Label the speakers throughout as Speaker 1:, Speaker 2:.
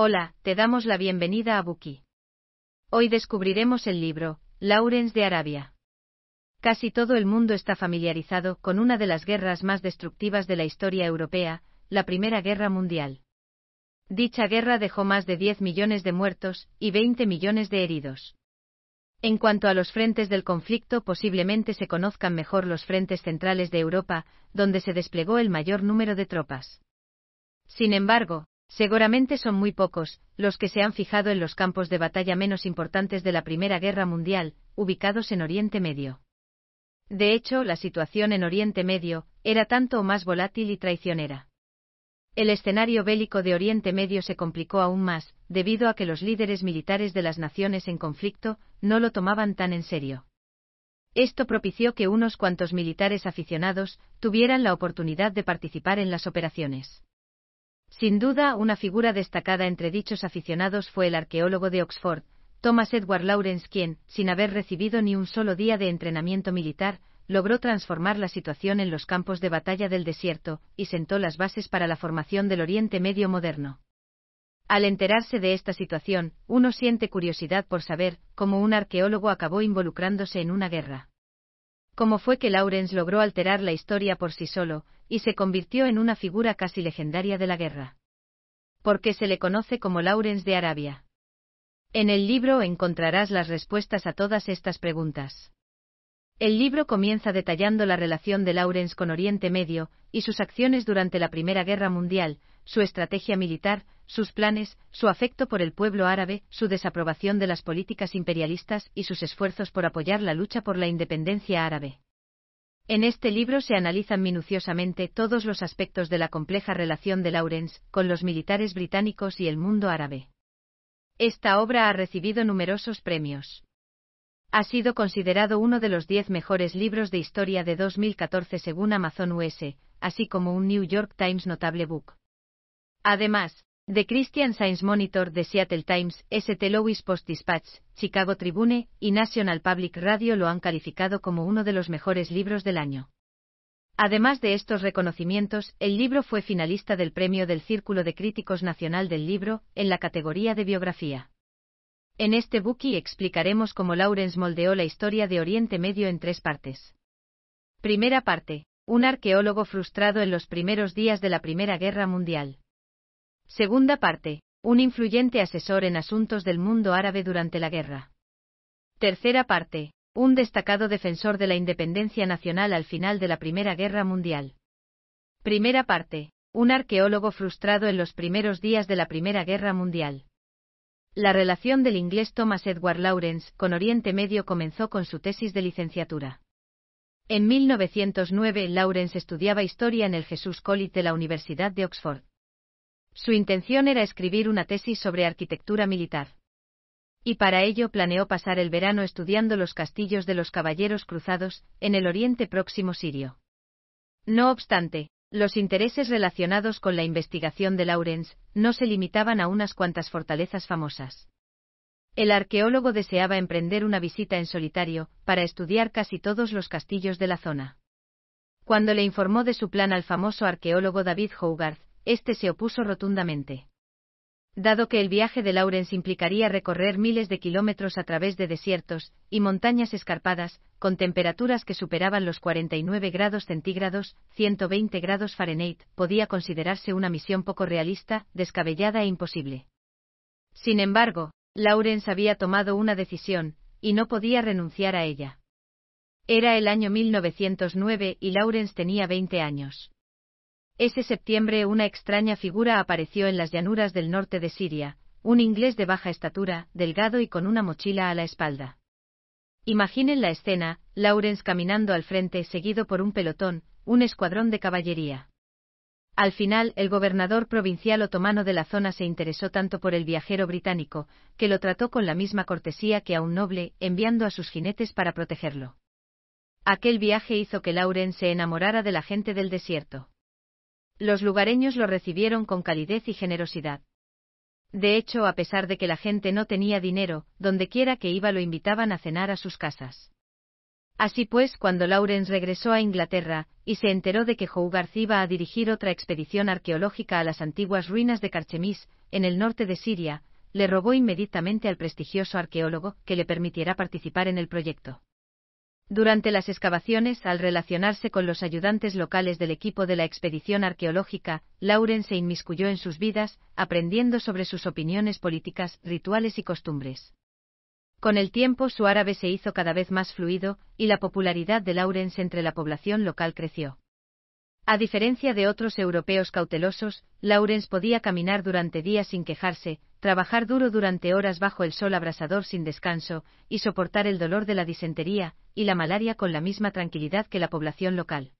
Speaker 1: Hola, te damos la bienvenida a Buki. Hoy descubriremos el libro, Lawrence de Arabia. Casi todo el mundo está familiarizado con una de las guerras más destructivas de la historia europea, la Primera Guerra Mundial. Dicha guerra dejó más de 10 millones de muertos y 20 millones de heridos. En cuanto a los frentes del conflicto, posiblemente se conozcan mejor los frentes centrales de Europa, donde se desplegó el mayor número de tropas. Sin embargo, seguramente son muy pocos los que se han fijado en los campos de batalla menos importantes de la Primera Guerra Mundial, ubicados en Oriente Medio. De hecho, la situación en Oriente Medio era tanto o más volátil y traicionera. El escenario bélico de Oriente Medio se complicó aún más, debido a que los líderes militares de las naciones en conflicto no lo tomaban tan en serio. Esto propició que unos cuantos militares aficionados tuvieran la oportunidad de participar en las operaciones. Sin duda, una figura destacada entre dichos aficionados fue el arqueólogo de Oxford, Thomas Edward Lawrence, quien, sin haber recibido ni un solo día de entrenamiento militar, logró transformar la situación en los campos de batalla del desierto, y sentó las bases para la formación del Oriente Medio moderno. Al enterarse de esta situación, uno siente curiosidad por saber cómo un arqueólogo acabó involucrándose en una guerra. Cómo fue que Lawrence logró alterar la historia por sí solo, y se convirtió en una figura casi legendaria de la guerra. ¿Por qué se le conoce como Lawrence de Arabia? En el libro encontrarás las respuestas a todas estas preguntas. El libro comienza detallando la relación de Lawrence con Oriente Medio, y sus acciones durante la Primera Guerra Mundial, su estrategia militar, sus planes, su afecto por el pueblo árabe, su desaprobación de las políticas imperialistas y sus esfuerzos por apoyar la lucha por la independencia árabe. En este libro se analizan minuciosamente todos los aspectos de la compleja relación de Lawrence con los militares británicos y el mundo árabe. Esta obra ha recibido numerosos premios. Ha sido considerado uno de los diez mejores libros de historia de 2014 según Amazon US, así como un New York Times Notable Book. Además, The Christian Science Monitor de Seattle Times, St. Louis Post-Dispatch, Chicago Tribune y National Public Radio lo han calificado como uno de los mejores libros del año. Además de estos reconocimientos, el libro fue finalista del premio del Círculo de Críticos Nacional del Libro, en la categoría de biografía. En este bookie explicaremos cómo Lawrence moldeó la historia de Oriente Medio en tres partes. Primera parte. Un arqueólogo frustrado en los primeros días de la Primera Guerra Mundial. Segunda parte. Un influyente asesor en asuntos del mundo árabe durante la guerra. Tercera parte. Un destacado defensor de la independencia nacional al final de la Primera Guerra Mundial. Primera parte. Un arqueólogo frustrado en los primeros días de la Primera Guerra Mundial. La relación del inglés Thomas Edward Lawrence con Oriente Medio comenzó con su tesis de licenciatura. En 1909 Lawrence estudiaba historia en el Jesus College de la Universidad de Oxford. Su intención era escribir una tesis sobre arquitectura militar. Y para ello planeó pasar el verano estudiando los castillos de los caballeros cruzados, en el Oriente Próximo sirio. No obstante, los intereses relacionados con la investigación de Lawrence no se limitaban a unas cuantas fortalezas famosas. El arqueólogo deseaba emprender una visita en solitario, para estudiar casi todos los castillos de la zona. Cuando le informó de su plan al famoso arqueólogo David Hogarth, este se opuso rotundamente. Dado que el viaje de Lawrence implicaría recorrer miles de kilómetros a través de desiertos y montañas escarpadas, con temperaturas que superaban los 49 grados centígrados, 120 grados Fahrenheit, podía considerarse una misión poco realista, descabellada e imposible. Sin embargo, Lawrence había tomado una decisión, y no podía renunciar a ella. Era el año 1909 y Lawrence tenía 20 años. Ese septiembre una extraña figura apareció en las llanuras del norte de Siria, un inglés de baja estatura, delgado y con una mochila a la espalda. Imaginen la escena, Lawrence caminando al frente seguido por un pelotón, un escuadrón de caballería. Al final, el gobernador provincial otomano de la zona se interesó tanto por el viajero británico, que lo trató con la misma cortesía que a un noble, enviando a sus jinetes para protegerlo. Aquel viaje hizo que Lawrence se enamorara de la gente del desierto. Los lugareños lo recibieron con calidez y generosidad. De hecho, a pesar de que la gente no tenía dinero, dondequiera que iba lo invitaban a cenar a sus casas. Así pues, cuando Lawrence regresó a Inglaterra, y se enteró de que Hogarth iba a dirigir otra expedición arqueológica a las antiguas ruinas de Carchemis, en el norte de Siria, le rogó inmediatamente al prestigioso arqueólogo que le permitiera participar en el proyecto. Durante las excavaciones, al relacionarse con los ayudantes locales del equipo de la expedición arqueológica, Lauren se inmiscuyó en sus vidas, aprendiendo sobre sus opiniones políticas, rituales y costumbres. Con el tiempo su árabe se hizo cada vez más fluido, y la popularidad de Laurens entre la población local creció. A diferencia de otros europeos cautelosos, Laurens podía caminar durante días sin quejarse, trabajar duro durante horas bajo el sol abrasador sin descanso, y soportar el dolor de la disentería y la malaria con la misma tranquilidad que la población local.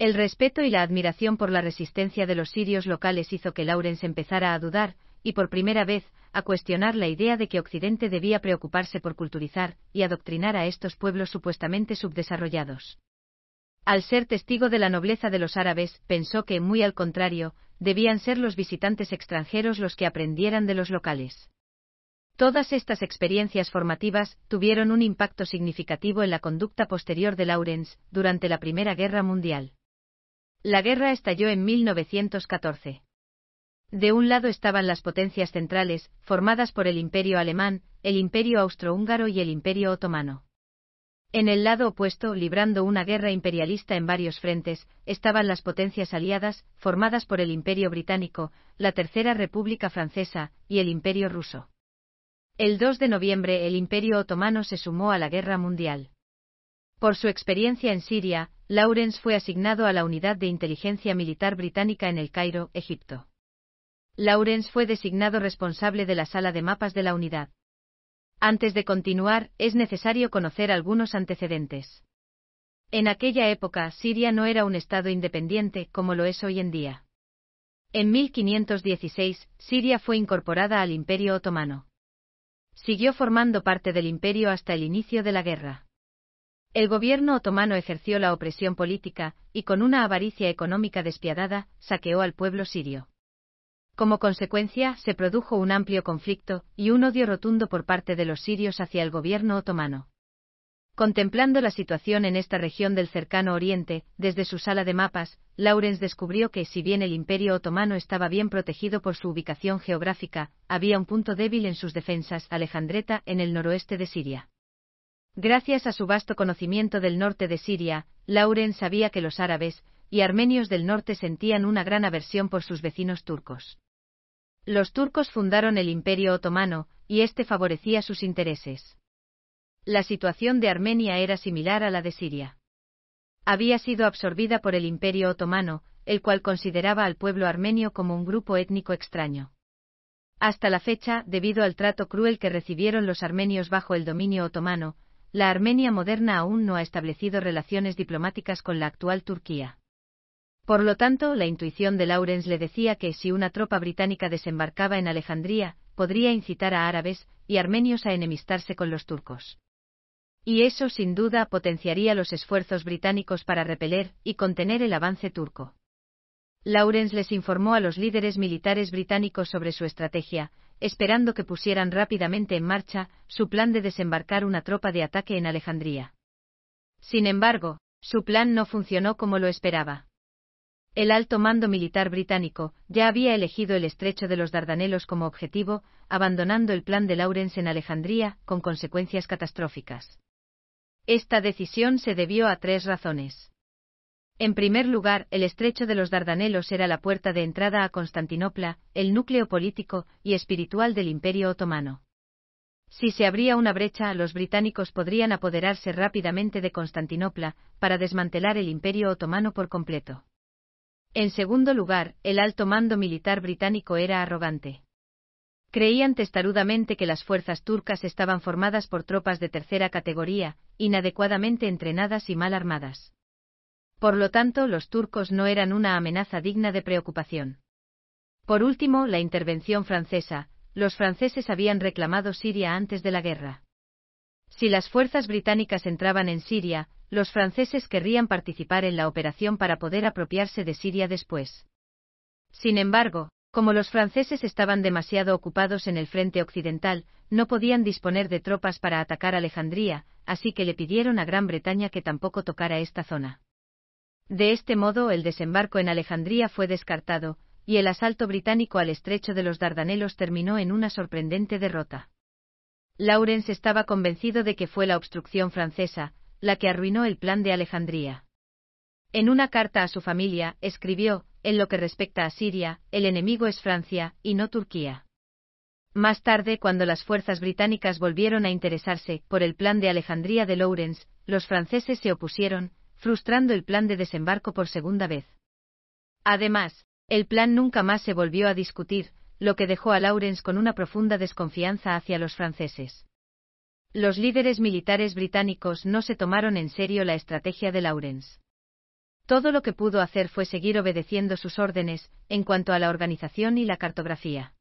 Speaker 1: El respeto y la admiración por la resistencia de los sirios locales hizo que Laurens empezara a dudar, y por primera vez, a cuestionar la idea de que Occidente debía preocuparse por culturizar y adoctrinar a estos pueblos supuestamente subdesarrollados. Al ser testigo de la nobleza de los árabes, pensó que, muy al contrario, debían ser los visitantes extranjeros los que aprendieran de los locales. Todas estas experiencias formativas tuvieron un impacto significativo en la conducta posterior de Lawrence durante la Primera Guerra Mundial. La guerra estalló en 1914. De un lado estaban las potencias centrales, formadas por el Imperio alemán, el Imperio austrohúngaro y el Imperio otomano. En el lado opuesto, librando una guerra imperialista en varios frentes, estaban las potencias aliadas, formadas por el Imperio británico, la Tercera República Francesa y el Imperio ruso. El 2 de noviembre el Imperio otomano se sumó a la guerra mundial. Por su experiencia en Siria, Lawrence fue asignado a la Unidad de Inteligencia Militar Británica en el Cairo, Egipto. Lawrence fue designado responsable de la sala de mapas de la unidad. Antes de continuar, es necesario conocer algunos antecedentes. En aquella época, Siria no era un Estado independiente como lo es hoy en día. En 1516, Siria fue incorporada al Imperio Otomano. Siguió formando parte del imperio hasta el inicio de la guerra. El gobierno otomano ejerció la opresión política, y con una avaricia económica despiadada, saqueó al pueblo sirio. Como consecuencia, se produjo un amplio conflicto y un odio rotundo por parte de los sirios hacia el gobierno otomano. Contemplando la situación en esta región del cercano Oriente, desde su sala de mapas, Lawrence descubrió que, si bien el Imperio otomano estaba bien protegido por su ubicación geográfica, había un punto débil en sus defensas, Alejandreta, en el noroeste de Siria. Gracias a su vasto conocimiento del norte de Siria, Lawrence sabía que los árabes y armenios del norte sentían una gran aversión por sus vecinos turcos. Los turcos fundaron el Imperio Otomano, y este favorecía sus intereses. La situación de Armenia era similar a la de Siria. Había sido absorbida por el Imperio Otomano, el cual consideraba al pueblo armenio como un grupo étnico extraño. Hasta la fecha, debido al trato cruel que recibieron los armenios bajo el dominio otomano, la Armenia moderna aún no ha establecido relaciones diplomáticas con la actual Turquía. Por lo tanto, la intuición de Lawrence le decía que si una tropa británica desembarcaba en Alejandría, podría incitar a árabes y armenios a enemistarse con los turcos. Y eso sin duda potenciaría los esfuerzos británicos para repeler y contener el avance turco. Lawrence les informó a los líderes militares británicos sobre su estrategia, esperando que pusieran rápidamente en marcha su plan de desembarcar una tropa de ataque en Alejandría. Sin embargo, su plan no funcionó como lo esperaba. El alto mando militar británico ya había elegido el estrecho de los Dardanelos como objetivo, abandonando el plan de Lawrence en Alejandría, con consecuencias catastróficas. Esta decisión se debió a tres razones. En primer lugar, el estrecho de los Dardanelos era la puerta de entrada a Constantinopla, el núcleo político y espiritual del Imperio otomano. Si se abría una brecha, los británicos podrían apoderarse rápidamente de Constantinopla, para desmantelar el Imperio otomano por completo. En segundo lugar, el alto mando militar británico era arrogante. Creían testarudamente que las fuerzas turcas estaban formadas por tropas de tercera categoría, inadecuadamente entrenadas y mal armadas. Por lo tanto, los turcos no eran una amenaza digna de preocupación. Por último, la intervención francesa, los franceses habían reclamado Siria antes de la guerra. Si las fuerzas británicas entraban en Siria, los franceses querrían participar en la operación para poder apropiarse de Siria después. Sin embargo, como los franceses estaban demasiado ocupados en el frente occidental, no podían disponer de tropas para atacar Alejandría, así que le pidieron a Gran Bretaña que tampoco tocara esta zona. De este modo el desembarco en Alejandría fue descartado, y el asalto británico al estrecho de los Dardanelos terminó en una sorprendente derrota. Lawrence estaba convencido de que fue la obstrucción francesa, la que arruinó el plan de Alejandría. En una carta a su familia, escribió, en lo que respecta a Siria, el enemigo es Francia, y no Turquía. Más tarde, cuando las fuerzas británicas volvieron a interesarse por el plan de Alejandría de Lawrence, los franceses se opusieron, frustrando el plan de desembarco por segunda vez. Además, el plan nunca más se volvió a discutir, lo que dejó a Lawrence con una profunda desconfianza hacia los franceses. Los líderes militares británicos no se tomaron en serio la estrategia de Lawrence. Todo lo que pudo hacer fue seguir obedeciendo sus órdenes, en cuanto a la organización y la cartografía.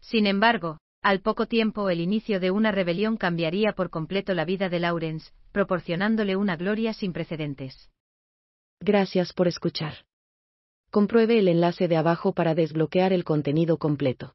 Speaker 1: Sin embargo, al poco tiempo el inicio de una rebelión cambiaría por completo la vida de Lawrence, proporcionándole una gloria sin precedentes.
Speaker 2: Gracias por escuchar. Compruebe el enlace de abajo para desbloquear el contenido completo.